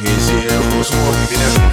Если я его смотрю, меня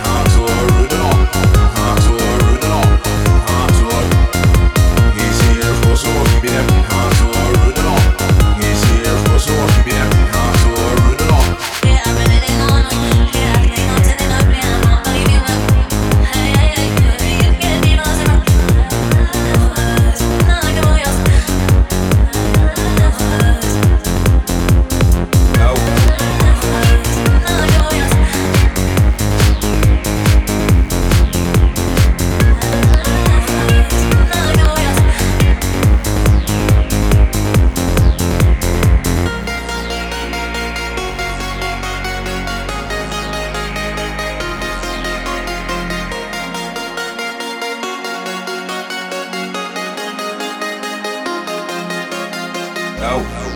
Tchau.